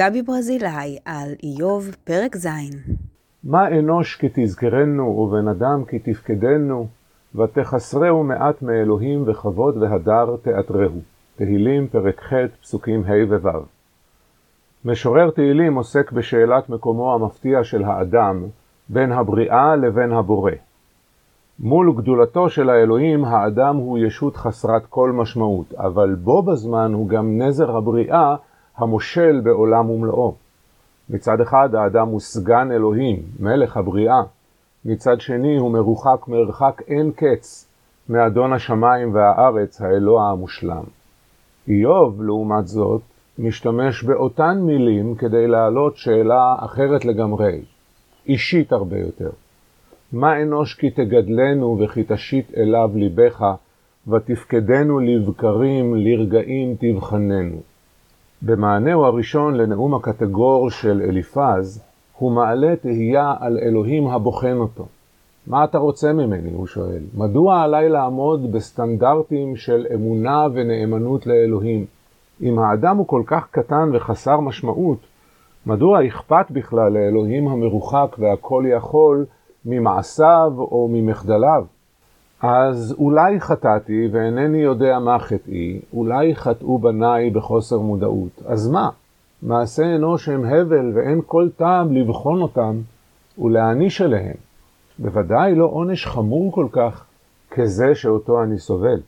גבי ברזילי על איוב, פרק ז'. מה אנוש כי תזכרנו, ובן אדם כי תפקדנו, ותחסרהו מעט מאלוהים וכבוד והדר תאתרהו. תהילים, פרק ח', פסוקים ה' וו'. משורר תהילים עוסק בשאלת מקומו המפתיע של האדם בין הבריאה לבין הבורא. מול גדולתו של האלוהים, האדם הוא ישות חסרת כל משמעות, אבל בו בזמן הוא גם נזר הבריאה המושל בעולם ומלואו. מצד אחד האדם הוא סגן אלוהים, מלך הבריאה, מצד שני הוא מרוחק מרחק אין קץ מאדון השמיים והארץ, האלוה המושלם. איוב, לעומת זאת, משתמש באותן מילים כדי להעלות שאלה אחרת לגמרי, אישית הרבה יותר. מה אנוש כי תגדלנו וכי תשית אליו ליבך, ותפקדנו לבקרים, לרגעים תבחננו. במענהו הראשון לנאום הקטגור של אליפז, הוא מעלה תהייה על אלוהים הבוחן אותו. מה אתה רוצה ממני? הוא שואל. מדוע עליי לעמוד בסטנדרטים של אמונה ונאמנות לאלוהים? אם האדם הוא כל כך קטן וחסר משמעות, מדוע אכפת בכלל לאלוהים המרוחק והכל יכול ממעשיו או ממחדליו? אז אולי חטאתי ואינני יודע מה חטאי, אולי חטאו בניי בחוסר מודעות. אז מה? מעשה אנוש הם הבל ואין כל טעם לבחון אותם ולהעניש עליהם. בוודאי לא עונש חמור כל כך כזה שאותו אני סובל.